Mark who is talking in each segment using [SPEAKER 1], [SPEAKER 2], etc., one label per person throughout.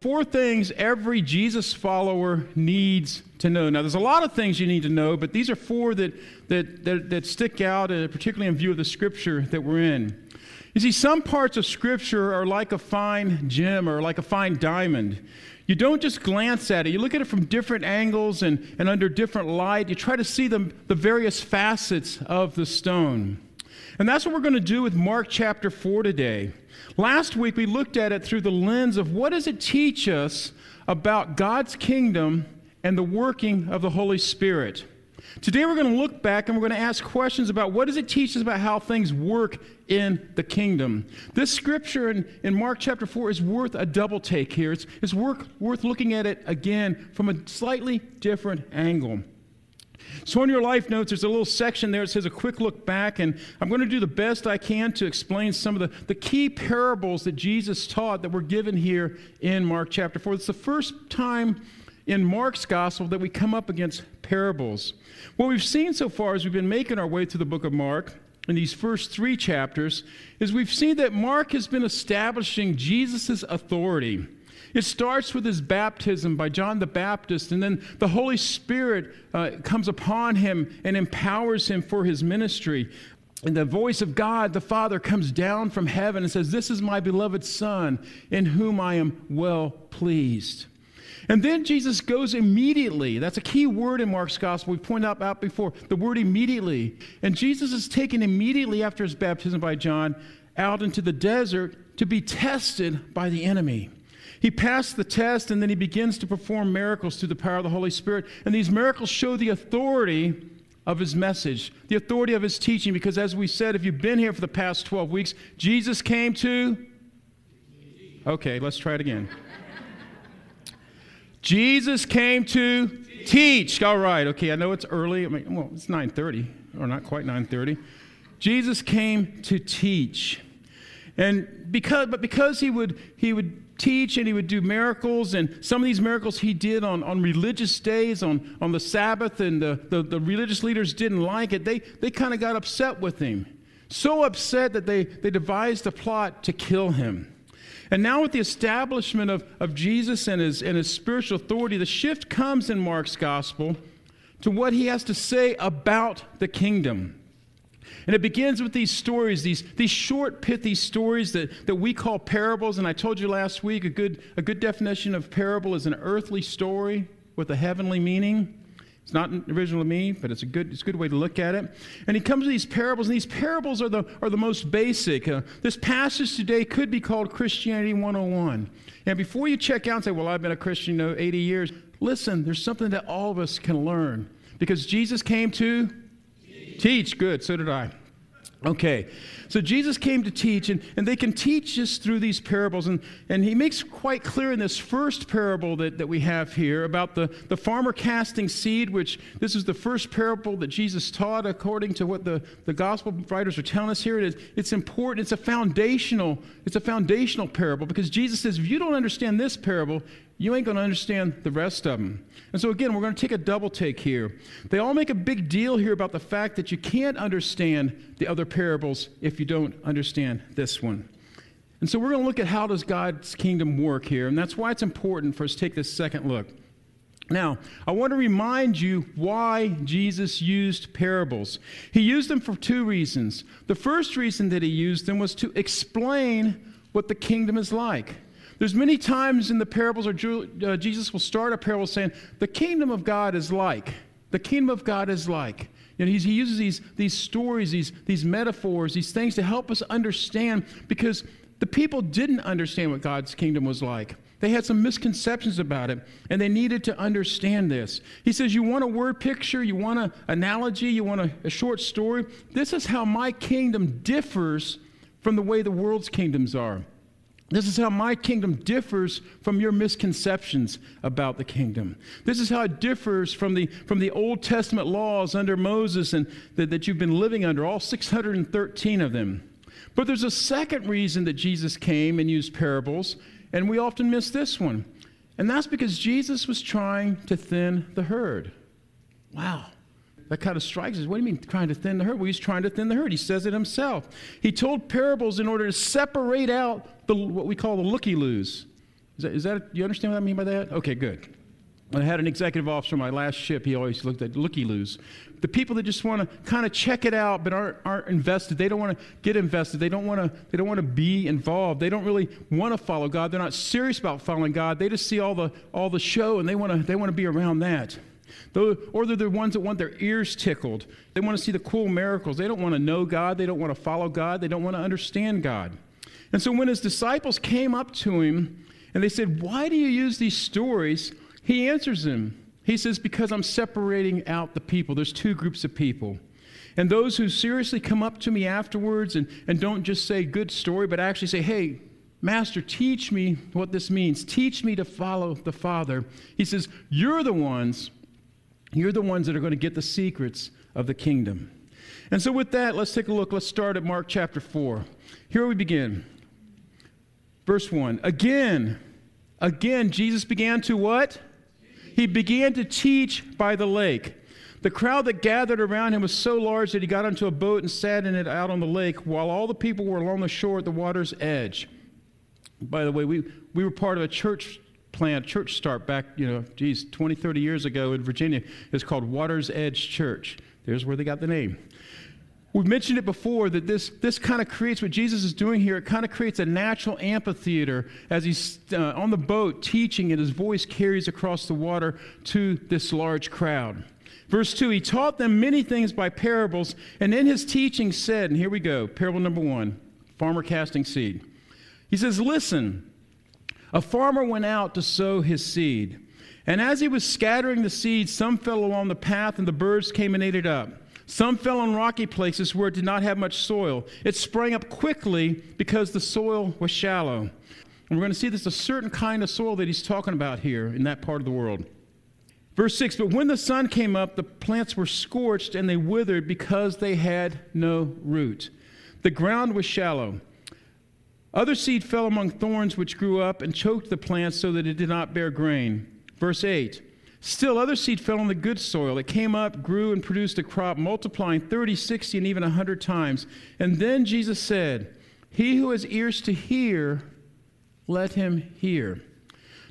[SPEAKER 1] Four things every Jesus follower needs to know. Now, there's a lot of things you need to know, but these are four that, that, that, that stick out, uh, particularly in view of the scripture that we're in. You see, some parts of scripture are like a fine gem or like a fine diamond. You don't just glance at it, you look at it from different angles and, and under different light. You try to see the, the various facets of the stone. And that's what we're going to do with Mark chapter 4 today. Last week we looked at it through the lens of what does it teach us about God's kingdom and the working of the Holy Spirit. Today we're going to look back and we're going to ask questions about what does it teach us about how things work in the kingdom. This scripture in, in Mark chapter 4 is worth a double take here. It's, it's worth, worth looking at it again from a slightly different angle. So, on your life notes, there's a little section there that says a quick look back, and I'm going to do the best I can to explain some of the, the key parables that Jesus taught that were given here in Mark chapter 4. It's the first time in Mark's gospel that we come up against parables. What we've seen so far as we've been making our way through the book of Mark in these first three chapters is we've seen that Mark has been establishing Jesus' authority. It starts with his baptism by John the Baptist, and then the Holy Spirit uh, comes upon him and empowers him for his ministry. And the voice of God, the Father, comes down from heaven and says, This is my beloved Son, in whom I am well pleased. And then Jesus goes immediately. That's a key word in Mark's gospel. We've pointed out, out before the word immediately. And Jesus is taken immediately after his baptism by John out into the desert to be tested by the enemy. He passed the test and then he begins to perform miracles through the power of the Holy Spirit. And these miracles show the authority of his message, the authority of his teaching, because as we said, if you've been here for the past 12 weeks, Jesus came to. Okay, let's try it again. Jesus came to teach. All right, okay, I know it's early. I mean, well, it's 9:30, or not quite 9:30. Jesus came to teach. And because but because he would he would teach and he would do miracles. And some of these miracles he did on, on religious days, on, on the Sabbath, and the, the, the religious leaders didn't like it. They, they kind of got upset with him. So upset that they, they devised a plot to kill him. And now, with the establishment of, of Jesus and his, and his spiritual authority, the shift comes in Mark's gospel to what he has to say about the kingdom. And it begins with these stories, these, these short, pithy stories that, that we call parables. And I told you last week a good, a good definition of parable is an earthly story with a heavenly meaning. It's not original to me, but it's a good, it's a good way to look at it. And he comes to these parables, and these parables are the, are the most basic. Uh, this passage today could be called Christianity 101. And before you check out and say, Well, I've been a Christian you know, 80 years, listen, there's something that all of us can learn. Because Jesus came to Teach, good, so did I. Okay, so Jesus came to teach, and, and they can teach us through these parables. And, and he makes quite clear in this first parable that, that we have here about the, the farmer casting seed, which this is the first parable that Jesus taught according to what the, the gospel writers are telling us here. It is, it's important, it's a foundational, it's a foundational parable because Jesus says, if you don't understand this parable, you ain't going to understand the rest of them. And so, again, we're going to take a double take here. They all make a big deal here about the fact that you can't understand the other parables if you don't understand this one. And so, we're going to look at how does God's kingdom work here, and that's why it's important for us to take this second look. Now, I want to remind you why Jesus used parables. He used them for two reasons. The first reason that he used them was to explain what the kingdom is like. There's many times in the parables where uh, Jesus will start a parable saying, the kingdom of God is like. The kingdom of God is like. You know, he uses these, these stories, these, these metaphors, these things to help us understand because the people didn't understand what God's kingdom was like. They had some misconceptions about it, and they needed to understand this. He says, You want a word picture? You want an analogy? You want a, a short story? This is how my kingdom differs from the way the world's kingdoms are. This is how my kingdom differs from your misconceptions about the kingdom. This is how it differs from the, from the Old Testament laws under Moses and that, that you've been living under, all 613 of them. But there's a second reason that Jesus came and used parables, and we often miss this one. And that's because Jesus was trying to thin the herd. Wow. That kind of strikes us. What do you mean trying to thin the herd? Well, he's trying to thin the herd. He says it himself. He told parables in order to separate out the, what we call the looky loos. Is that, is that, you understand what I mean by that? Okay, good. I had an executive officer on my last ship. He always looked at looky loos. The people that just want to kind of check it out but aren't, aren't invested. They don't want to get invested. They don't want to. They don't want to be involved. They don't really want to follow God. They're not serious about following God. They just see all the all the show and they want to. They want to be around that. Or they're the ones that want their ears tickled. They want to see the cool miracles. They don't want to know God. They don't want to follow God. They don't want to understand God. And so when his disciples came up to him and they said, Why do you use these stories? He answers them. He says, Because I'm separating out the people. There's two groups of people. And those who seriously come up to me afterwards and, and don't just say, Good story, but actually say, Hey, Master, teach me what this means. Teach me to follow the Father. He says, You're the ones you're the ones that are going to get the secrets of the kingdom. And so, with that, let's take a look. Let's start at Mark chapter 4. Here we begin. Verse 1. Again, again, Jesus began to what? He began to teach by the lake. The crowd that gathered around him was so large that he got onto a boat and sat in it out on the lake while all the people were along the shore at the water's edge. By the way, we, we were part of a church plant, church start back, you know, geez, 20, 30 years ago in Virginia. It's called Water's Edge Church. There's where they got the name. We've mentioned it before that this, this kind of creates what Jesus is doing here. It kind of creates a natural amphitheater as he's uh, on the boat teaching, and his voice carries across the water to this large crowd. Verse 2 He taught them many things by parables, and in his teaching said, and here we go, parable number one farmer casting seed. He says, Listen, a farmer went out to sow his seed. And as he was scattering the seed, some fell along the path, and the birds came and ate it up. Some fell on rocky places where it did not have much soil. It sprang up quickly because the soil was shallow. And we're going to see there's a certain kind of soil that he's talking about here in that part of the world. Verse 6 But when the sun came up, the plants were scorched and they withered because they had no root. The ground was shallow. Other seed fell among thorns, which grew up and choked the plant so that it did not bear grain. Verse 8 Still, other seed fell on the good soil. It came up, grew, and produced a crop, multiplying 30, 60, and even 100 times. And then Jesus said, He who has ears to hear, let him hear.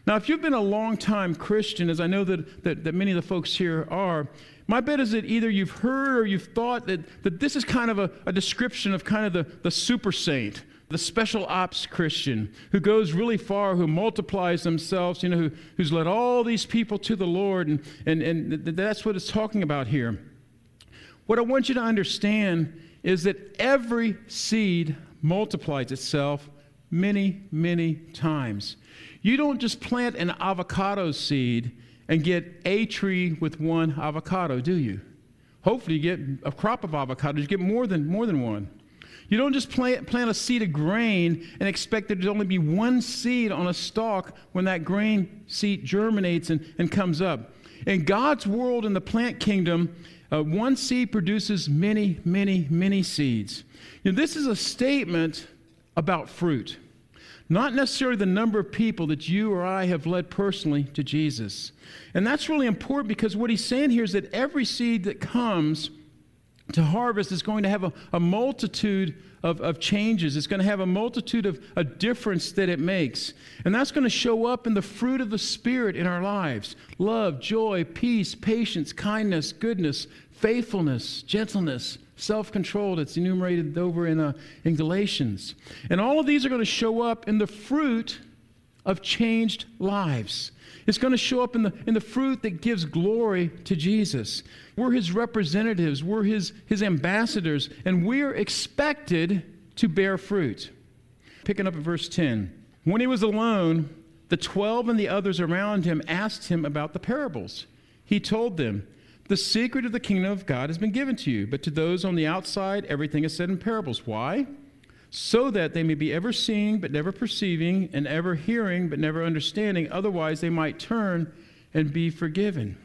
[SPEAKER 1] Now, if you've been a long time Christian, as I know that, that, that, many of the folks here are, my bet is that either you've heard or you've thought that, that this is kind of a, a description of kind of the, the super saint the special ops Christian who goes really far, who multiplies themselves, you know, who, who's led all these people to the Lord. And, and, and that's what it's talking about here. What I want you to understand is that every seed multiplies itself many, many times. You don't just plant an avocado seed and get a tree with one avocado, do you? Hopefully, you get a crop of avocados, you get more than, more than one. You don't just plant, plant a seed of grain and expect there to only be one seed on a stalk when that grain seed germinates and, and comes up. In God's world, in the plant kingdom, uh, one seed produces many, many, many seeds. You know, this is a statement about fruit, not necessarily the number of people that you or I have led personally to Jesus. And that's really important because what he's saying here is that every seed that comes to harvest is going to have a, a multitude of, of changes. It's going to have a multitude of a difference that it makes. And that's going to show up in the fruit of the Spirit in our lives love, joy, peace, patience, kindness, goodness, faithfulness, gentleness, self control that's enumerated over in, uh, in Galatians. And all of these are going to show up in the fruit of changed lives. It's going to show up in the, in the fruit that gives glory to Jesus. We're his representatives, we're his, his ambassadors, and we're expected to bear fruit. Picking up at verse 10. When he was alone, the twelve and the others around him asked him about the parables. He told them, The secret of the kingdom of God has been given to you, but to those on the outside, everything is said in parables. Why? So that they may be ever seeing but never perceiving, and ever hearing but never understanding. Otherwise, they might turn and be forgiven.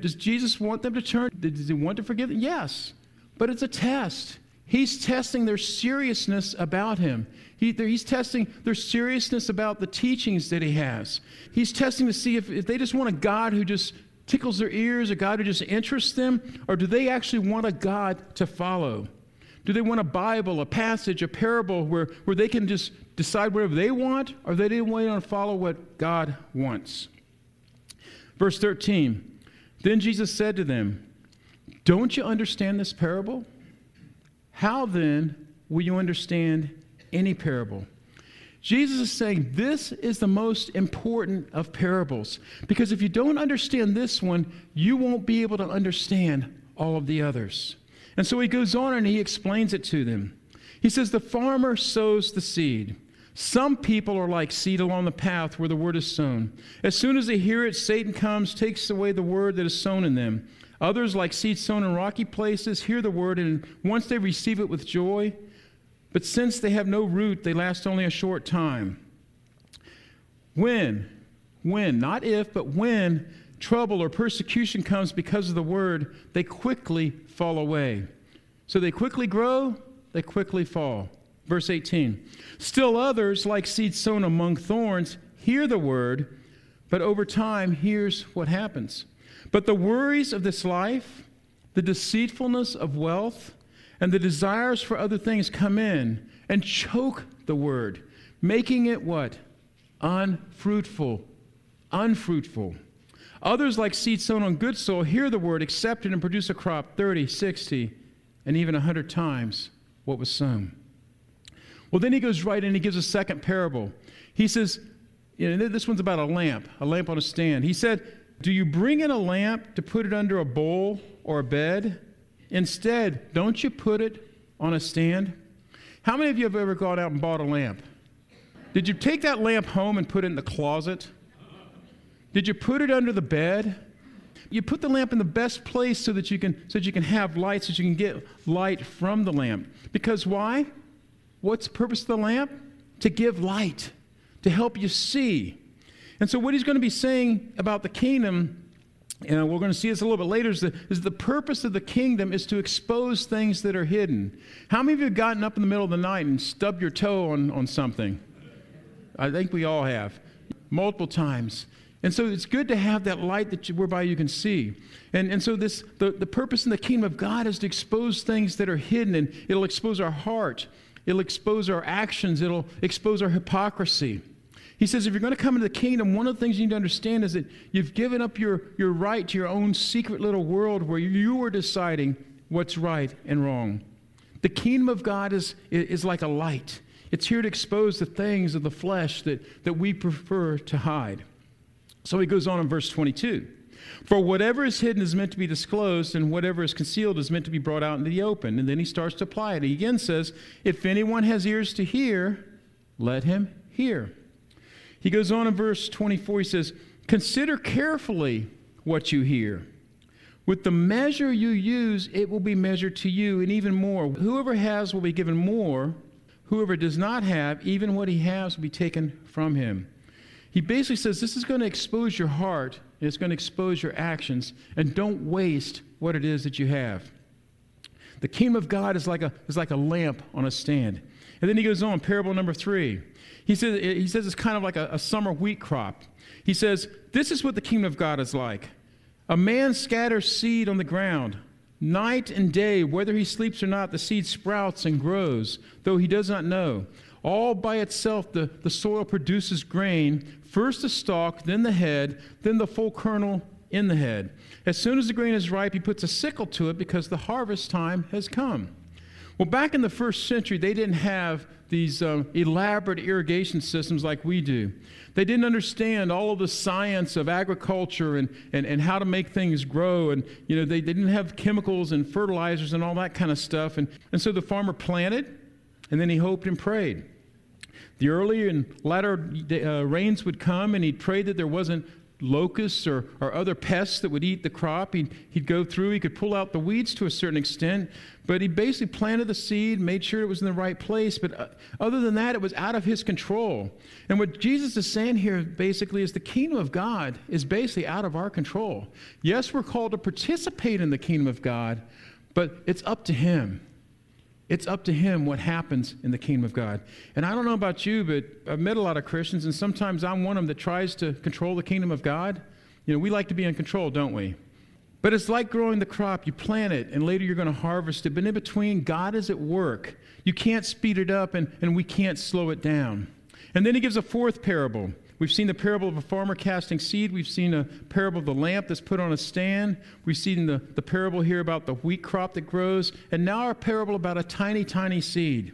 [SPEAKER 1] Does Jesus want them to turn? Does he want to forgive them? Yes, but it's a test. He's testing their seriousness about him. He, he's testing their seriousness about the teachings that he has. He's testing to see if, if they just want a God who just tickles their ears, a God who just interests them, or do they actually want a God to follow? Do they want a Bible, a passage, a parable where, where they can just decide whatever they want, or they didn't want to follow what God wants? Verse 13 Then Jesus said to them, Don't you understand this parable? How then will you understand any parable? Jesus is saying this is the most important of parables because if you don't understand this one, you won't be able to understand all of the others. And so he goes on and he explains it to them. He says, The farmer sows the seed. Some people are like seed along the path where the word is sown. As soon as they hear it, Satan comes, takes away the word that is sown in them. Others, like seed sown in rocky places, hear the word, and once they receive it with joy, but since they have no root, they last only a short time. When, when, not if, but when trouble or persecution comes because of the word, they quickly fall away. So they quickly grow, they quickly fall. Verse 18 Still others, like seed sown among thorns, hear the word, but over time, here's what happens. But the worries of this life, the deceitfulness of wealth, and the desires for other things come in and choke the word, making it what? Unfruitful. Unfruitful. Others, like seed sown on good soil, hear the word, accept it, and produce a crop 30, 60, and even 100 times what was sown. Well, then he goes right and he gives a second parable. He says, you know, this one's about a lamp, a lamp on a stand. He said, Do you bring in a lamp to put it under a bowl or a bed? Instead, don't you put it on a stand? How many of you have ever gone out and bought a lamp? Did you take that lamp home and put it in the closet? Did you put it under the bed? You put the lamp in the best place so that you can so that you can have light, so that you can get light from the lamp. Because why? What's the purpose of the lamp? To give light, to help you see. And so what he's going to be saying about the kingdom and we're going to see this a little bit later, is the, is the purpose of the kingdom is to expose things that are hidden. How many of you have gotten up in the middle of the night and stubbed your toe on, on something? I think we all have, multiple times. And so it's good to have that light that you, whereby you can see. And, and so this the, the purpose in the kingdom of God is to expose things that are hidden, and it'll expose our heart, it'll expose our actions, it'll expose our hypocrisy. He says, if you're going to come into the kingdom, one of the things you need to understand is that you've given up your, your right to your own secret little world where you are deciding what's right and wrong. The kingdom of God is, is like a light. It's here to expose the things of the flesh that, that we prefer to hide. So he goes on in verse 22. For whatever is hidden is meant to be disclosed, and whatever is concealed is meant to be brought out into the open. And then he starts to apply it. He again says, If anyone has ears to hear, let him hear. He goes on in verse 24, he says, Consider carefully what you hear. With the measure you use, it will be measured to you, and even more. Whoever has will be given more. Whoever does not have, even what he has will be taken from him. He basically says this is going to expose your heart, and it's going to expose your actions, and don't waste what it is that you have. The kingdom of God is like a, is like a lamp on a stand. And then he goes on, parable number three. He says, he says it's kind of like a, a summer wheat crop. He says, This is what the kingdom of God is like. A man scatters seed on the ground. Night and day, whether he sleeps or not, the seed sprouts and grows, though he does not know. All by itself, the, the soil produces grain first the stalk, then the head, then the full kernel in the head. As soon as the grain is ripe, he puts a sickle to it because the harvest time has come. Well, back in the first century, they didn't have these um, elaborate irrigation systems like we do. They didn't understand all of the science of agriculture and, and, and how to make things grow. And, you know, they, they didn't have chemicals and fertilizers and all that kind of stuff. And, and so the farmer planted, and then he hoped and prayed. The early and latter uh, rains would come, and he'd pray that there wasn't locusts or, or other pests that would eat the crop. He'd, he'd go through, he could pull out the weeds to a certain extent, but he basically planted the seed, made sure it was in the right place. But uh, other than that, it was out of his control. And what Jesus is saying here basically is the kingdom of God is basically out of our control. Yes, we're called to participate in the kingdom of God, but it's up to him. It's up to him what happens in the kingdom of God. And I don't know about you, but I've met a lot of Christians, and sometimes I'm one of them that tries to control the kingdom of God. You know, we like to be in control, don't we? But it's like growing the crop. You plant it, and later you're going to harvest it. But in between, God is at work. You can't speed it up, and, and we can't slow it down. And then he gives a fourth parable. We've seen the parable of a farmer casting seed. We've seen a parable of the lamp that's put on a stand. We've seen the, the parable here about the wheat crop that grows. And now our parable about a tiny, tiny seed.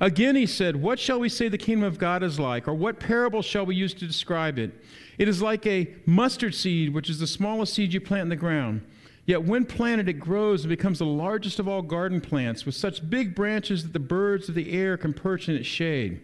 [SPEAKER 1] Again, he said, What shall we say the kingdom of God is like? Or what parable shall we use to describe it? It is like a mustard seed, which is the smallest seed you plant in the ground. Yet when planted, it grows and becomes the largest of all garden plants, with such big branches that the birds of the air can perch in its shade.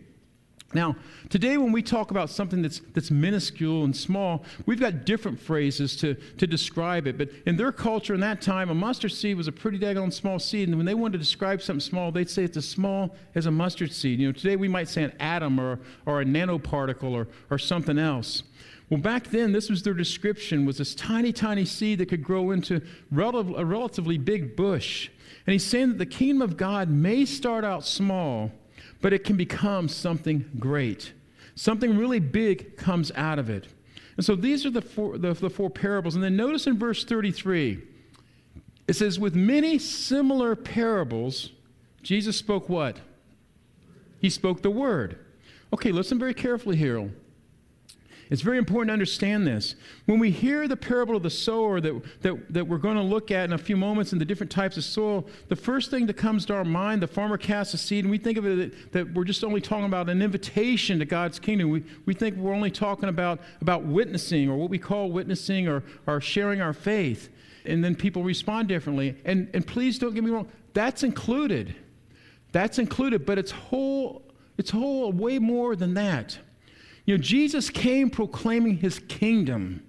[SPEAKER 1] Now, today when we talk about something that's, that's minuscule and small, we've got different phrases to, to describe it. But in their culture in that time, a mustard seed was a pretty daggone small seed. And when they wanted to describe something small, they'd say it's as small as a mustard seed. You know, today we might say an atom or, or a nanoparticle or, or something else. Well, back then, this was their description, was this tiny, tiny seed that could grow into a relatively big bush. And he's saying that the kingdom of God may start out small, but it can become something great. Something really big comes out of it. And so these are the four, the, the four parables. And then notice in verse 33, it says, With many similar parables, Jesus spoke what? He spoke the word. Okay, listen very carefully here. It's very important to understand this. When we hear the parable of the sower that, that, that we're going to look at in a few moments and the different types of soil, the first thing that comes to our mind, the farmer casts a seed, and we think of it that, that we're just only talking about an invitation to God's kingdom. We, we think we're only talking about, about witnessing or what we call witnessing or, or sharing our faith. And then people respond differently. And, and please don't get me wrong, that's included. That's included, but it's whole, it's whole way more than that. You know, Jesus came proclaiming his kingdom.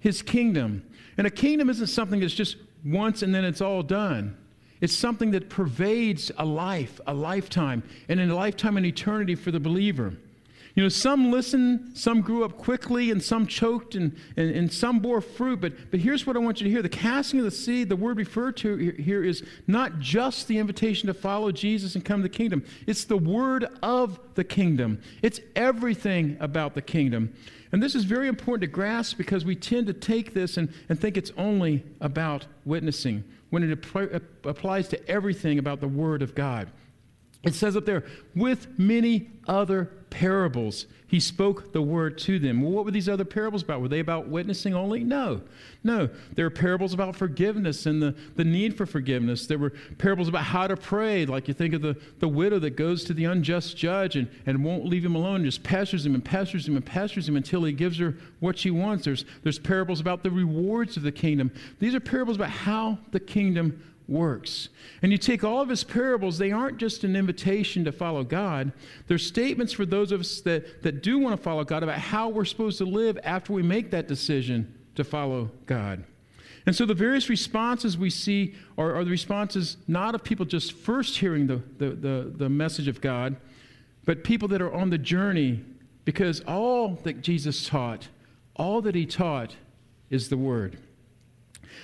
[SPEAKER 1] His kingdom. And a kingdom isn't something that's just once and then it's all done. It's something that pervades a life, a lifetime, and in a lifetime and eternity for the believer. You know, some listened, some grew up quickly, and some choked, and, and, and some bore fruit. But, but here's what I want you to hear the casting of the seed, the word referred to here is not just the invitation to follow Jesus and come to the kingdom, it's the word of the kingdom. It's everything about the kingdom. And this is very important to grasp because we tend to take this and, and think it's only about witnessing when it applies to everything about the Word of God. It says up there, with many other parables, he spoke the word to them. Well, what were these other parables about? Were they about witnessing only? No. No. There were parables about forgiveness and the, the need for forgiveness. There were parables about how to pray, like you think of the, the widow that goes to the unjust judge and, and won't leave him alone, just pesters him and pesters him and pesters him until he gives her what she wants. There's, there's parables about the rewards of the kingdom. These are parables about how the kingdom works. And you take all of his parables, they aren't just an invitation to follow God. They're statements for those of us that, that do want to follow God about how we're supposed to live after we make that decision to follow God. And so the various responses we see are, are the responses not of people just first hearing the, the, the, the message of God, but people that are on the journey because all that Jesus taught, all that he taught, is the Word.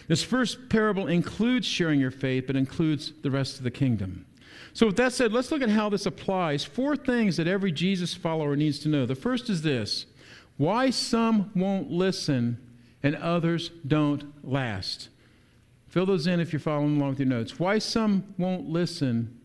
[SPEAKER 1] This first parable includes sharing your faith, but includes the rest of the kingdom. So, with that said, let's look at how this applies. Four things that every Jesus follower needs to know. The first is this why some won't listen and others don't last. Fill those in if you're following along with your notes. Why some won't listen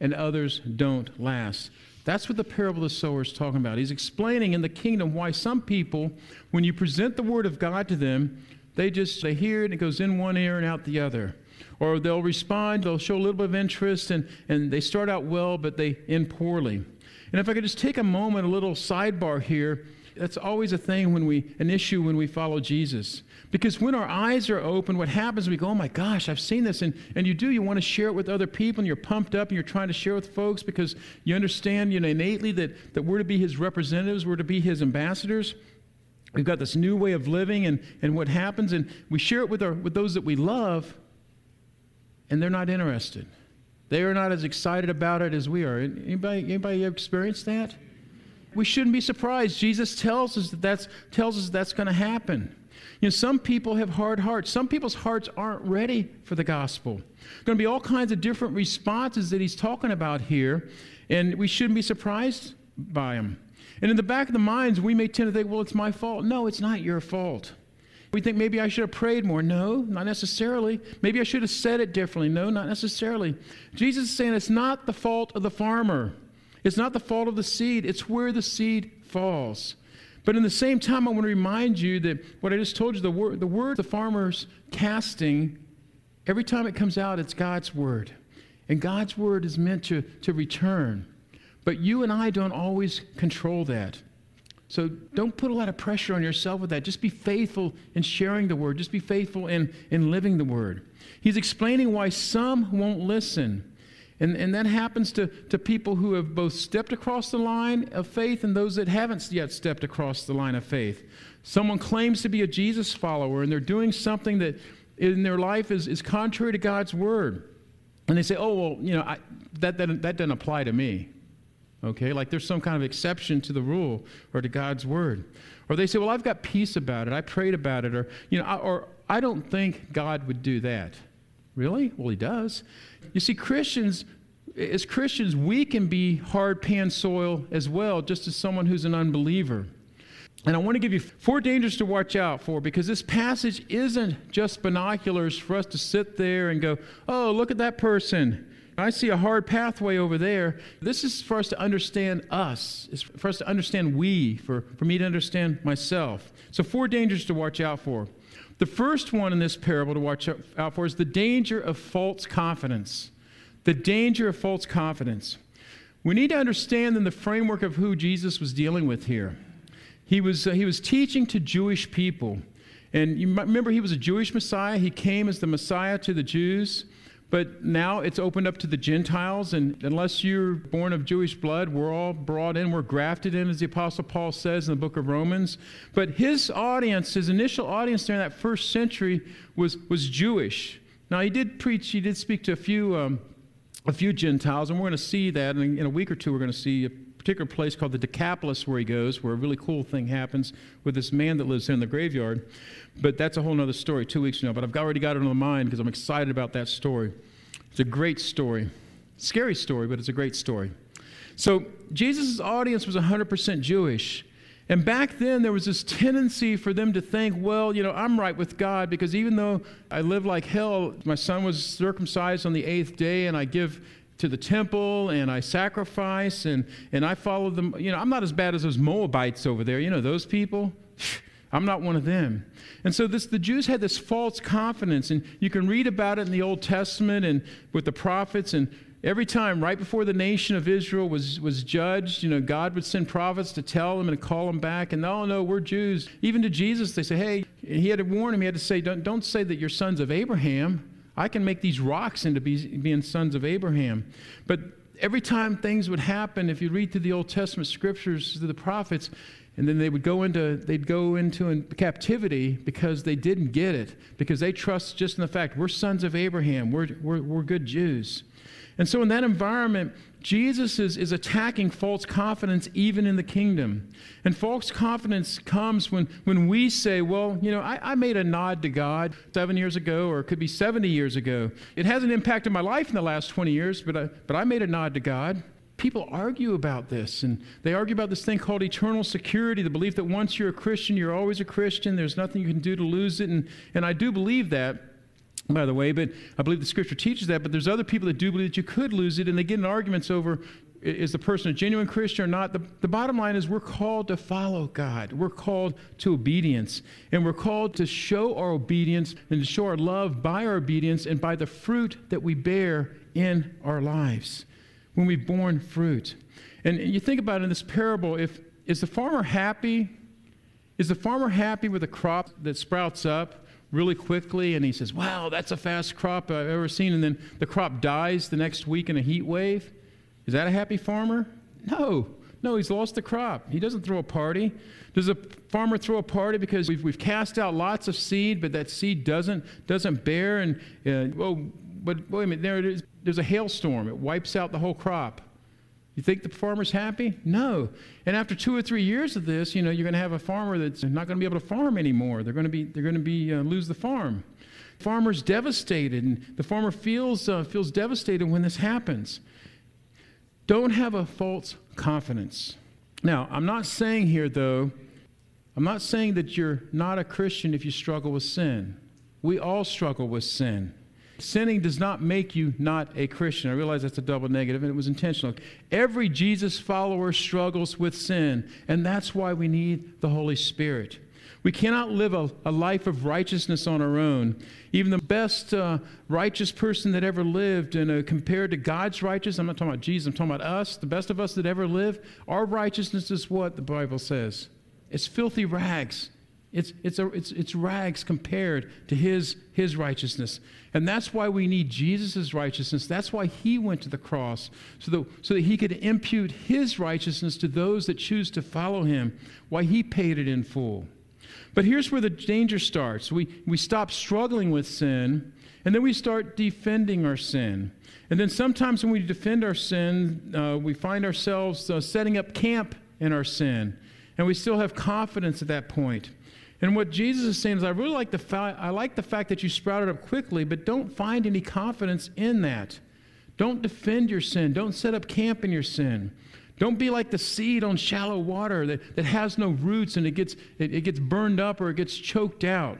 [SPEAKER 1] and others don't last. That's what the parable of the sower is talking about. He's explaining in the kingdom why some people, when you present the word of God to them, they just they hear it and it goes in one ear and out the other. Or they'll respond, they'll show a little bit of interest, and, and they start out well, but they end poorly. And if I could just take a moment, a little sidebar here, that's always a thing when we, an issue when we follow Jesus. Because when our eyes are open, what happens, we go, oh my gosh, I've seen this. And, and you do, you want to share it with other people, and you're pumped up, and you're trying to share with folks because you understand you know, innately that, that we're to be his representatives, we're to be his ambassadors. We've got this new way of living and, and what happens, and we share it with, our, with those that we love, and they're not interested. They are not as excited about it as we are. Anybody, anybody experienced that? We shouldn't be surprised. Jesus tells us that that's, tells us that's going to happen. You know, some people have hard hearts. Some people's hearts aren't ready for the gospel. There's going to be all kinds of different responses that he's talking about here, and we shouldn't be surprised by them. And in the back of the minds, we may tend to think, well, it's my fault. No, it's not your fault. We think maybe I should have prayed more. No, not necessarily. Maybe I should have said it differently. No, not necessarily. Jesus is saying it's not the fault of the farmer. It's not the fault of the seed. It's where the seed falls. But in the same time, I want to remind you that what I just told you, the word, the word the farmer's casting, every time it comes out, it's God's word. And God's word is meant to, to return. But you and I don't always control that. So don't put a lot of pressure on yourself with that. Just be faithful in sharing the word. Just be faithful in, in living the word. He's explaining why some won't listen. And, and that happens to, to people who have both stepped across the line of faith and those that haven't yet stepped across the line of faith. Someone claims to be a Jesus follower and they're doing something that in their life is, is contrary to God's word. And they say, oh, well, you know, I, that, that, that doesn't apply to me. Okay, like there's some kind of exception to the rule or to God's word. Or they say, well, I've got peace about it. I prayed about it. Or, you know, I, or I don't think God would do that. Really? Well, he does. You see, Christians, as Christians, we can be hard pan soil as well, just as someone who's an unbeliever. And I want to give you four dangers to watch out for because this passage isn't just binoculars for us to sit there and go, oh, look at that person. I see a hard pathway over there. This is for us to understand us. It's for us to understand we, for, for me to understand myself. So, four dangers to watch out for. The first one in this parable to watch out for is the danger of false confidence. The danger of false confidence. We need to understand in the framework of who Jesus was dealing with here. He was, uh, he was teaching to Jewish people. And you remember, he was a Jewish Messiah. He came as the Messiah to the Jews. But now it's opened up to the Gentiles, and unless you're born of Jewish blood, we're all brought in, we're grafted in, as the Apostle Paul says in the book of Romans. But his audience, his initial audience during that first century, was, was Jewish. Now, he did preach, he did speak to a few, um, a few Gentiles, and we're going to see that. in a week or two, we're going to see particular place called the Decapolis where he goes, where a really cool thing happens with this man that lives in the graveyard. But that's a whole other story, two weeks from now. But I've already got it on the mind because I'm excited about that story. It's a great story. Scary story, but it's a great story. So Jesus' audience was 100% Jewish. And back then, there was this tendency for them to think, well, you know, I'm right with God because even though I live like hell, my son was circumcised on the eighth day and I give to the temple and I sacrifice and, and I follow them. You know, I'm not as bad as those Moabites over there. You know, those people. I'm not one of them. And so this, the Jews had this false confidence, and you can read about it in the Old Testament and with the prophets. And every time, right before the nation of Israel was, was judged, you know, God would send prophets to tell them and to call them back. And oh no, we're Jews. Even to Jesus, they say, hey, he had to warn him. He had to say, don't, don't say that you're sons of Abraham. I can make these rocks into be, being sons of Abraham. But every time things would happen, if you read through the Old Testament scriptures, through the prophets, and then they would go into they'd go into captivity because they didn't get it because they trust just in the fact we're sons of abraham we're, we're, we're good jews and so in that environment jesus is, is attacking false confidence even in the kingdom. And false confidence comes when, when we say well you know I, I made a nod to god seven years ago or it could be 70 years ago. It hasn't impacted my life in the last 20 years but I, but I made a nod to god. People argue about this and they argue about this thing called eternal security the belief that once you're a christian you're always a christian there's nothing you can do to lose it. And, and i do believe that by the way but i believe the scripture teaches that but there's other people that do believe that you could lose it and they get in arguments over is the person a genuine christian or not the, the bottom line is we're called to follow god we're called to obedience and we're called to show our obedience and to show our love by our obedience and by the fruit that we bear in our lives when we've borne fruit. And you think about it in this parable, if is the farmer happy? Is the farmer happy with a crop that sprouts up really quickly and he says, Wow, that's a fast crop I've ever seen, and then the crop dies the next week in a heat wave? Is that a happy farmer? No. No, he's lost the crop. He doesn't throw a party. Does a farmer throw a party because we've, we've cast out lots of seed, but that seed doesn't, doesn't bear? And, uh, oh, but wait a minute, there it is. There's a hailstorm. It wipes out the whole crop. You think the farmer's happy? No. And after two or three years of this, you know, you're going to have a farmer that's not going to be able to farm anymore. They're going to be, they're going to be uh, lose the farm. Farmer's devastated, and the farmer feels uh, feels devastated when this happens. Don't have a false confidence. Now, I'm not saying here though, I'm not saying that you're not a Christian if you struggle with sin. We all struggle with sin. Sinning does not make you not a Christian. I realize that's a double negative, and it was intentional. Every Jesus follower struggles with sin, and that's why we need the Holy Spirit. We cannot live a, a life of righteousness on our own. Even the best uh, righteous person that ever lived, and uh, compared to God's righteousness, I'm not talking about Jesus, I'm talking about us, the best of us that ever lived, our righteousness is what the Bible says it's filthy rags. It's, it's, a, it's, it's rags compared to his, his righteousness. And that's why we need Jesus' righteousness. That's why he went to the cross, so that, so that he could impute his righteousness to those that choose to follow him, why he paid it in full. But here's where the danger starts we, we stop struggling with sin, and then we start defending our sin. And then sometimes when we defend our sin, uh, we find ourselves uh, setting up camp in our sin. And we still have confidence at that point. And what Jesus is saying is, I really like the, fa- I like the fact that you sprouted up quickly, but don't find any confidence in that. Don't defend your sin. Don't set up camp in your sin. Don't be like the seed on shallow water that, that has no roots and it gets, it, it gets burned up or it gets choked out.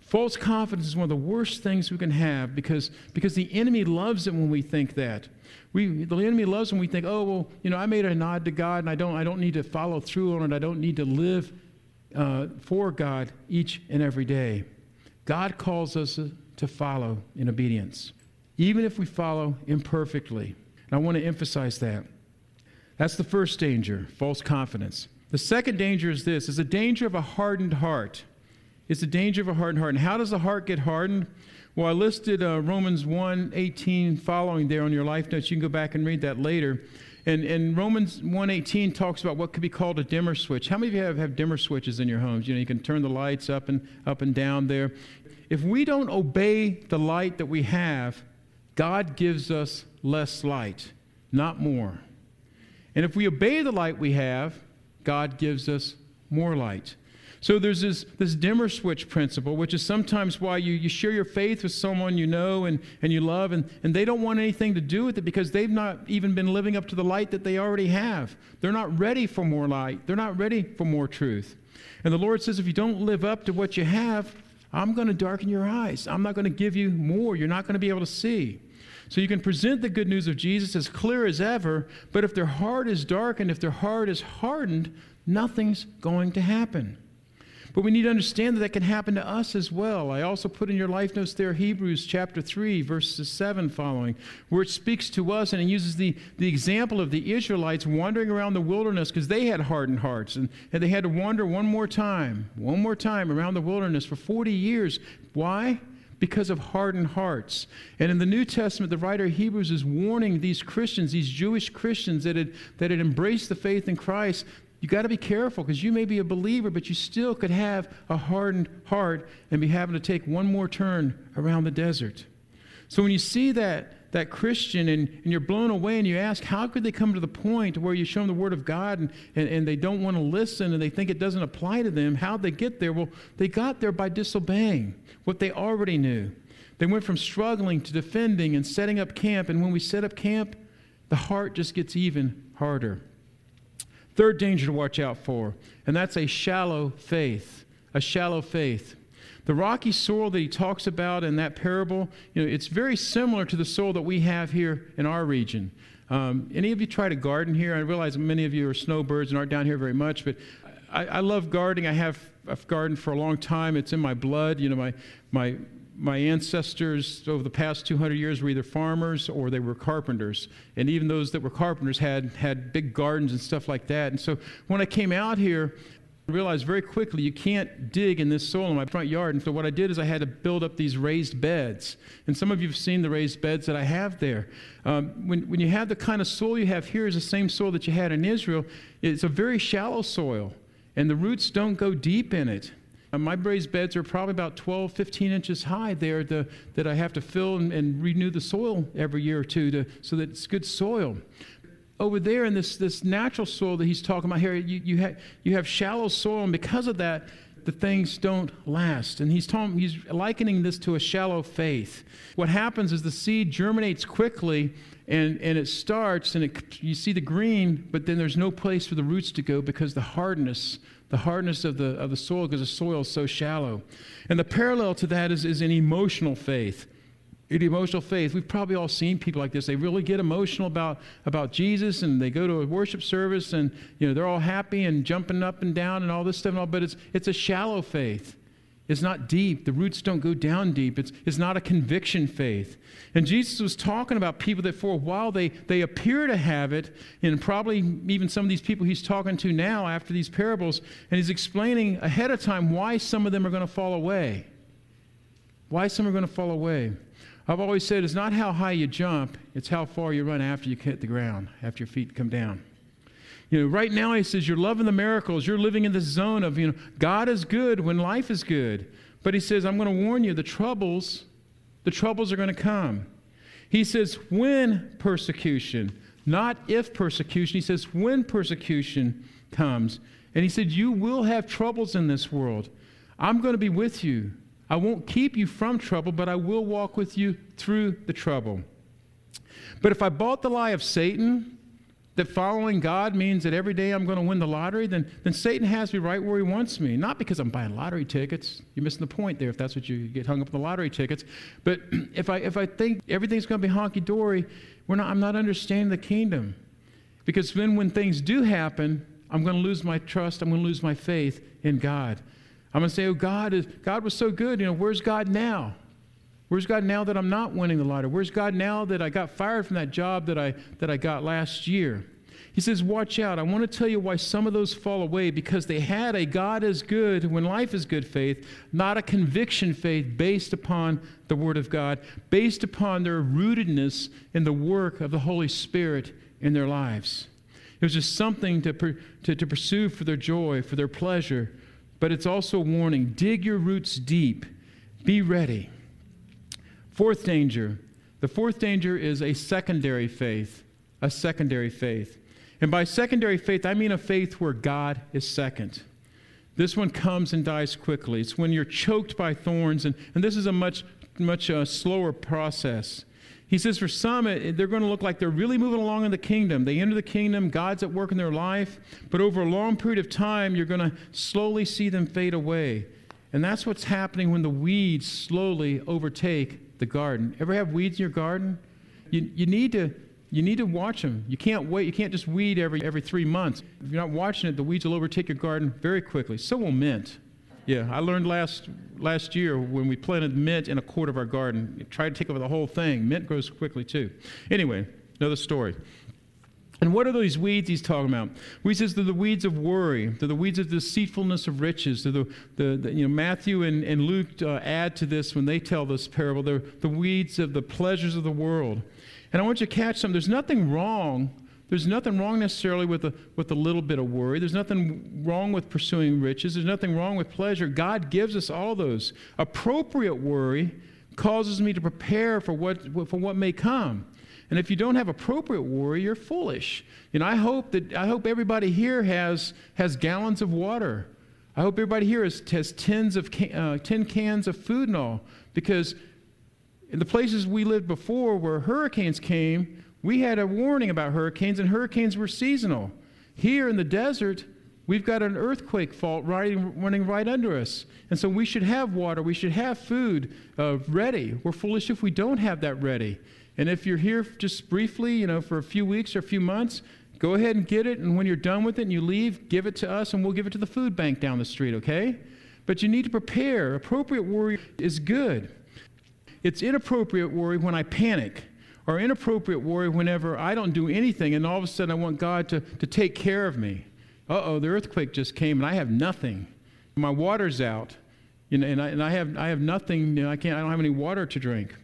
[SPEAKER 1] False confidence is one of the worst things we can have because, because the enemy loves it when we think that. We, the enemy loves when we think, oh, well, you know, I made a nod to God and I don't, I don't need to follow through on it. I don't need to live uh, for God each and every day. God calls us to follow in obedience, even if we follow imperfectly. And I want to emphasize that. That's the first danger, false confidence. The second danger is this is the danger of a hardened heart. It's the danger of a hardened heart. And how does the heart get hardened? Well, I listed uh, Romans 1 18 following there on your life notes. You can go back and read that later. And, and Romans 1.18 talks about what could be called a dimmer switch. How many of you have, have dimmer switches in your homes? You know, you can turn the lights up and up and down there. If we don't obey the light that we have, God gives us less light, not more. And if we obey the light we have, God gives us more light. So there's this, this dimmer switch principle, which is sometimes why you, you share your faith with someone you know and, and you love, and, and they don't want anything to do with it because they've not even been living up to the light that they already have. They're not ready for more light, they're not ready for more truth. And the Lord says, if you don't live up to what you have, I'm going to darken your eyes. I'm not going to give you more. You're not going to be able to see. So you can present the good news of Jesus as clear as ever, but if their heart is darkened, if their heart is hardened, nothing's going to happen. But we need to understand that that can happen to us as well. I also put in your life notes there Hebrews chapter 3, verses 7 following, where it speaks to us and it uses the, the example of the Israelites wandering around the wilderness because they had hardened hearts and, and they had to wander one more time, one more time around the wilderness for 40 years. Why? because of hardened hearts. And in the New Testament, the writer of Hebrews is warning these Christians, these Jewish Christians that had, that had embraced the faith in Christ, you got to be careful because you may be a believer, but you still could have a hardened heart and be having to take one more turn around the desert. So when you see that, that Christian and, and you're blown away and you ask, how could they come to the point where you show them the Word of God and, and, and they don't want to listen and they think it doesn't apply to them? How'd they get there? Well, they got there by disobeying what they already knew. They went from struggling to defending and setting up camp. And when we set up camp, the heart just gets even harder. Third danger to watch out for, and that's a shallow faith. A shallow faith. The rocky soil that he talks about in that parable, you know, it's very similar to the soil that we have here in our region. Um, any of you try to garden here? I realize many of you are snowbirds and aren't down here very much, but I, I love gardening. I have I've gardened for a long time. It's in my blood. You know, my my my ancestors over the past 200 years were either farmers or they were carpenters. And even those that were carpenters had, had big gardens and stuff like that. And so when I came out here, I realized very quickly you can't dig in this soil in my front yard. And so what I did is I had to build up these raised beds. And some of you have seen the raised beds that I have there. Um, when, when you have the kind of soil you have here is the same soil that you had in Israel, it's a very shallow soil. And the roots don't go deep in it. Uh, my raised beds are probably about 12, 15 inches high there to, that I have to fill and, and renew the soil every year or two to, so that it's good soil over there in this, this natural soil that he's talking about here, you, you, ha- you have shallow soil, and because of that, the things don't last. And he's, talking, he's likening this to a shallow faith. What happens is the seed germinates quickly and, and it starts, and it, you see the green, but then there's no place for the roots to go because the hardness, the hardness of the, of the soil, because the soil is so shallow. And the parallel to that is, is an emotional faith emotional faith. We've probably all seen people like this. They really get emotional about, about Jesus and they go to a worship service and you know they're all happy and jumping up and down and all this stuff and all, but it's it's a shallow faith. It's not deep. The roots don't go down deep. It's, it's not a conviction faith. And Jesus was talking about people that for a while they, they appear to have it, and probably even some of these people he's talking to now after these parables, and he's explaining ahead of time why some of them are going to fall away. Why some are going to fall away. I've always said it's not how high you jump, it's how far you run after you hit the ground, after your feet come down. You know, right now he says you're loving the miracles. You're living in this zone of, you know, God is good when life is good. But he says, I'm going to warn you, the troubles, the troubles are going to come. He says, when persecution, not if persecution. He says, when persecution comes. And he said, You will have troubles in this world. I'm going to be with you. I won't keep you from trouble, but I will walk with you through the trouble. But if I bought the lie of Satan, that following God means that every day I'm going to win the lottery, then, then Satan has me right where he wants me. Not because I'm buying lottery tickets. You're missing the point there if that's what you get hung up on the lottery tickets. But if I, if I think everything's going to be honky dory, not, I'm not understanding the kingdom. Because then when things do happen, I'm going to lose my trust, I'm going to lose my faith in God. I'm going to say, oh, God, is, God was so good. You know, where's God now? Where's God now that I'm not winning the lottery? Where's God now that I got fired from that job that I, that I got last year? He says, Watch out. I want to tell you why some of those fall away because they had a God is good when life is good faith, not a conviction faith based upon the Word of God, based upon their rootedness in the work of the Holy Spirit in their lives. It was just something to, to, to pursue for their joy, for their pleasure, but it's also a warning dig your roots deep, be ready. Fourth danger the fourth danger is a secondary faith, a secondary faith. And by secondary faith, I mean a faith where God is second. This one comes and dies quickly. It's when you're choked by thorns, and, and this is a much, much uh, slower process. He says for some, they're going to look like they're really moving along in the kingdom. They enter the kingdom, God's at work in their life, but over a long period of time, you're going to slowly see them fade away. And that's what's happening when the weeds slowly overtake the garden. Ever have weeds in your garden? You, you, need, to, you need to watch them. You can't wait. You can't just weed every, every three months. If you're not watching it, the weeds will overtake your garden very quickly. So will mint. Yeah, I learned last last year when we planted mint in a quart of our garden. Tried to take over the whole thing. Mint grows quickly too. Anyway, another story. And what are those weeds he's talking about? He says they're the weeds of worry. They're the weeds of deceitfulness of riches. They're the, the, the you know, Matthew and, and Luke uh, add to this when they tell this parable. They're the weeds of the pleasures of the world. And I want you to catch something. There's nothing wrong there's nothing wrong necessarily with a, with a little bit of worry. There's nothing wrong with pursuing riches. There's nothing wrong with pleasure. God gives us all those. Appropriate worry causes me to prepare for what, for what may come. And if you don't have appropriate worry, you're foolish. And I hope that I hope everybody here has, has gallons of water. I hope everybody here has, has tins of can, uh, tin cans of food and all. Because in the places we lived before where hurricanes came, we had a warning about hurricanes, and hurricanes were seasonal. Here in the desert, we've got an earthquake fault running, running right under us. And so we should have water, we should have food uh, ready. We're foolish if we don't have that ready. And if you're here just briefly, you know, for a few weeks or a few months, go ahead and get it. And when you're done with it and you leave, give it to us, and we'll give it to the food bank down the street, okay? But you need to prepare. Appropriate worry is good. It's inappropriate worry when I panic or inappropriate worry whenever I don't do anything and all of a sudden I want God to, to take care of me. uh oh, the earthquake just came and I have nothing. My water's out. You know, and, I, and I, have, I have nothing, you know, I, can't, I don't have any water to drink.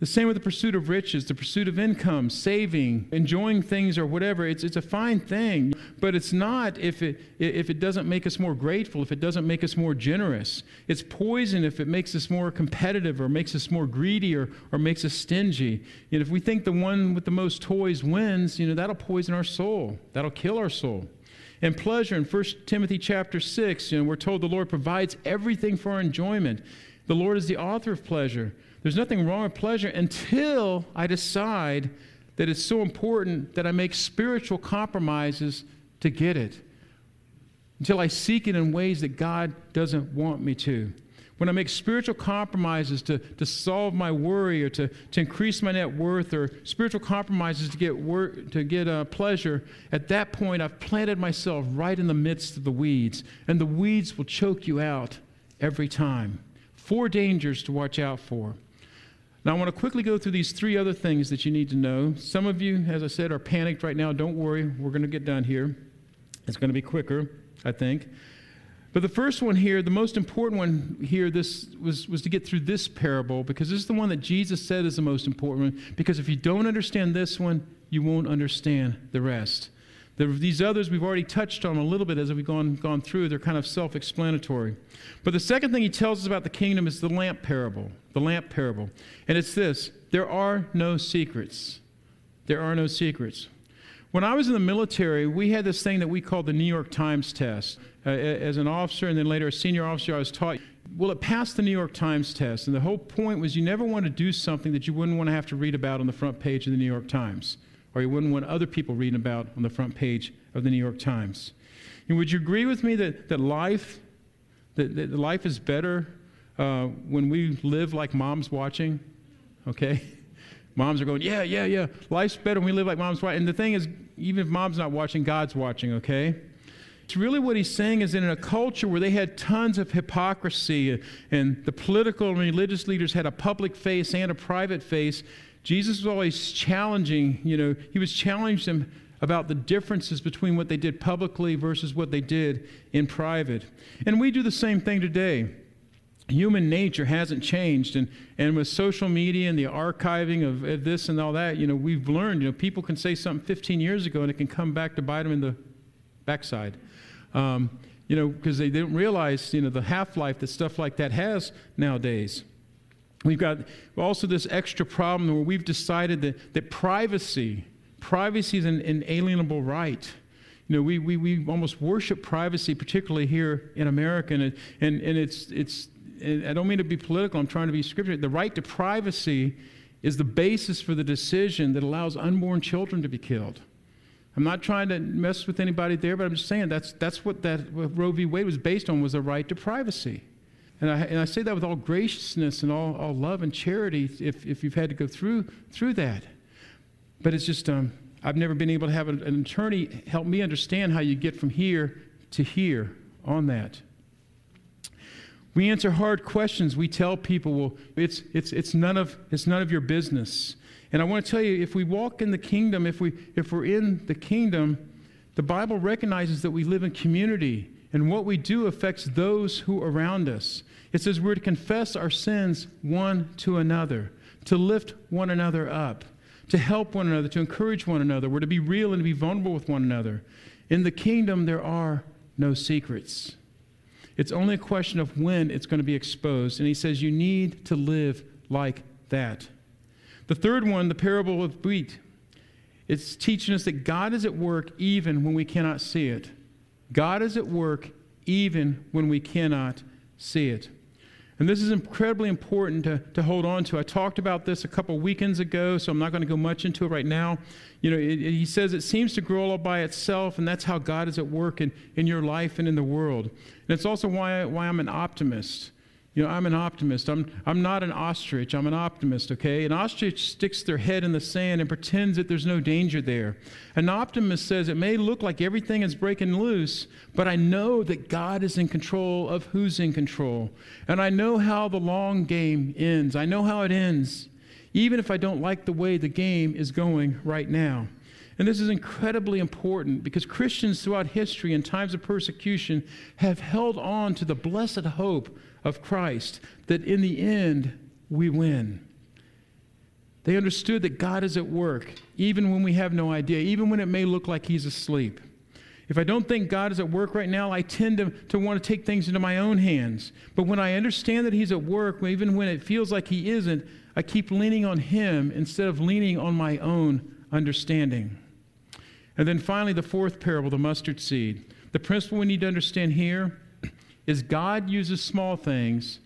[SPEAKER 1] The same with the pursuit of riches, the pursuit of income, saving, enjoying things or whatever. It's, it's a fine thing, but it's not if it, if it doesn't make us more grateful, if it doesn't make us more generous. It's poison if it makes us more competitive or makes us more greedy or, or makes us stingy. Know, if we think the one with the most toys wins, you know, that'll poison our soul. That'll kill our soul. And pleasure in 1 Timothy chapter 6, you know, we're told the Lord provides everything for our enjoyment. The Lord is the author of pleasure. There's nothing wrong with pleasure until I decide that it's so important that I make spiritual compromises to get it. Until I seek it in ways that God doesn't want me to. When I make spiritual compromises to, to solve my worry or to, to increase my net worth or spiritual compromises to get, work, to get uh, pleasure, at that point I've planted myself right in the midst of the weeds. And the weeds will choke you out every time. Four dangers to watch out for. Now, I want to quickly go through these three other things that you need to know. Some of you, as I said, are panicked right now. Don't worry, we're going to get done here. It's going to be quicker, I think. But the first one here, the most important one here, this was, was to get through this parable because this is the one that Jesus said is the most important one. Because if you don't understand this one, you won't understand the rest. The, these others we've already touched on a little bit as we've gone, gone through. They're kind of self explanatory. But the second thing he tells us about the kingdom is the lamp parable. The lamp parable. And it's this there are no secrets. There are no secrets. When I was in the military, we had this thing that we called the New York Times test. Uh, as an officer and then later a senior officer, I was taught, well, it passed the New York Times test. And the whole point was you never want to do something that you wouldn't want to have to read about on the front page of the New York Times or you wouldn't want other people reading about on the front page of the New York Times. And would you agree with me that, that life that, that life is better uh, when we live like mom's watching? Okay? Moms are going, yeah, yeah, yeah. Life's better when we live like mom's watching. And the thing is, even if mom's not watching, God's watching, okay? It's really what he's saying is in a culture where they had tons of hypocrisy and the political and religious leaders had a public face and a private face, Jesus was always challenging, you know, he was challenging them about the differences between what they did publicly versus what they did in private. And we do the same thing today. Human nature hasn't changed, and, and with social media and the archiving of, of this and all that, you know, we've learned, you know, people can say something 15 years ago and it can come back to bite them in the backside. Um, you know, because they didn't realize, you know, the half life that stuff like that has nowadays. We've got also this extra problem where we've decided that, that privacy, privacy is an inalienable right. You know, we, we, we almost worship privacy, particularly here in America, and, and, and it's, it's, I don't mean to be political, I'm trying to be scriptural. The right to privacy is the basis for the decision that allows unborn children to be killed. I'm not trying to mess with anybody there, but I'm just saying that's, that's what that what Roe v. Wade was based on was the right to privacy. And I, and I say that with all graciousness and all, all love and charity if, if you've had to go through, through that. But it's just, um, I've never been able to have an, attorney help me understand how you get from here to here on that. We answer hard questions. We tell people, well, it's, it's, it's, none of, it's none of your business. And I want to tell you, if we walk in the kingdom, if, we, if we're in the kingdom, the Bible recognizes that we live in community and what we do affects those who are around us. It says we're to confess our sins one to another, to lift one another up, to help one another, to encourage one another. We're to be real and to be vulnerable with one another. In the kingdom, there are no secrets. It's only a question of when it's going to be exposed. And he says you need to live like that. The third one, the parable of wheat, it's teaching us that God is at work even when we cannot see it. God is at work even when we cannot see it. And this is incredibly important to, to hold on to. I talked about this a couple weekends ago, so I'm not going to go much into it right now. You know, it, it, he says it seems to grow all by itself, and that's how God is at work in, in your life and in the world. And it's also why, why I'm an optimist. You know, I'm an optimist. I'm, I'm not an ostrich. I'm an optimist, okay? An ostrich sticks their head in the sand and pretends that there's no danger there. An optimist says it may look like everything is breaking loose, but I know that God is in control of who's in control. And I know how the long game ends. I know how it ends, even if I don't like the way the game is going right now. And this is incredibly important because Christians throughout history in times of persecution have held on to the blessed hope of Christ that in the end we win. They understood that God is at work, even when we have no idea, even when it may look like He's asleep. If I don't think God is at work right now, I tend to, to want to take things into my own hands. But when I understand that He's at work, even when it feels like He isn't, I keep leaning on Him instead of leaning on my own understanding. And then finally, the fourth parable, the mustard seed. The principle we need to understand here is God uses small things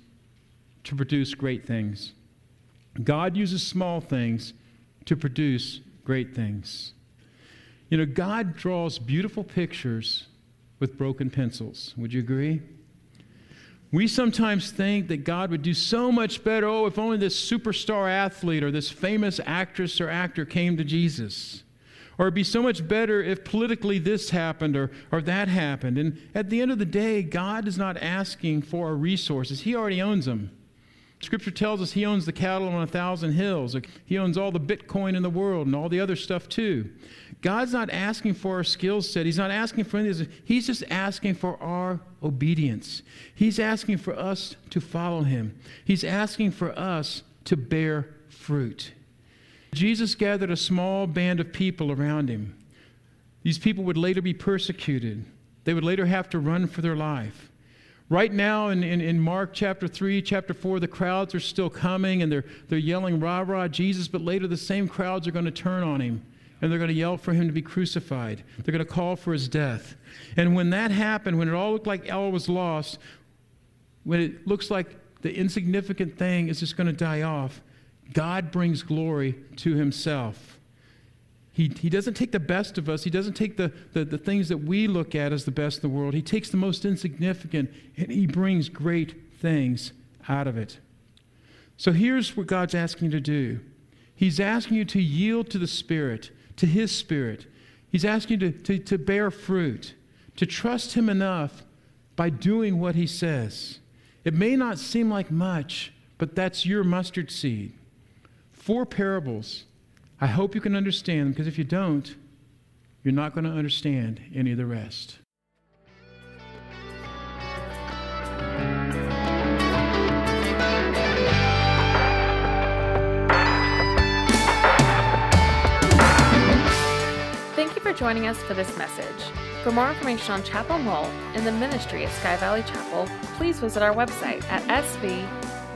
[SPEAKER 1] to produce great things. God uses small things to produce great things. You know, God draws beautiful pictures with broken pencils. Would you agree? We sometimes think that God would do so much better. Oh, if only this superstar athlete or this famous actress or actor came to Jesus. Or it'd be so much better if politically this happened or, or that happened. And at the end of the day, God is not asking for our resources, He already owns them. Scripture tells us he owns the cattle on a thousand hills. He owns all the Bitcoin in the world and all the other stuff too. God's not asking for our skill set. He's not asking for anything. He's just asking for our obedience. He's asking for us to follow him. He's asking for us to bear fruit. Jesus gathered a small band of people around him. These people would later be persecuted. They would later have to run for their life. Right now in, in, in, Mark chapter 3, chapter 4, the crowds are still coming and they're, they're yelling, rah, rah, Jesus, but later the same crowds are going to turn on him and they're going to yell for him to be crucified. They're going to call for his death. And when that happened, when it all looked like all was lost, when it looks like the insignificant thing is just going to die off, God brings glory to himself. He, he doesn't take the best of us. He doesn't take the, the, the things that we look at as the best in the world. He takes the most insignificant and he brings great things out of it. So here's what God's asking you to do He's asking you to yield to the Spirit, to His Spirit. He's asking you to, to, to bear fruit, to trust Him enough by doing what He says. It may not seem like much, but that's your mustard seed. Four parables I hope you can understand them because if you don't, you're not going to understand any of the rest.
[SPEAKER 2] Thank you for joining us for this message. For more information on Chapel Mole and the ministry at Sky Valley Chapel, please visit our website at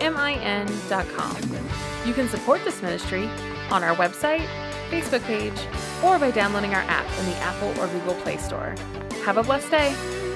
[SPEAKER 2] svmin.com. You can support this ministry on our website, Facebook page, or by downloading our app in the Apple or Google Play Store. Have a blessed day.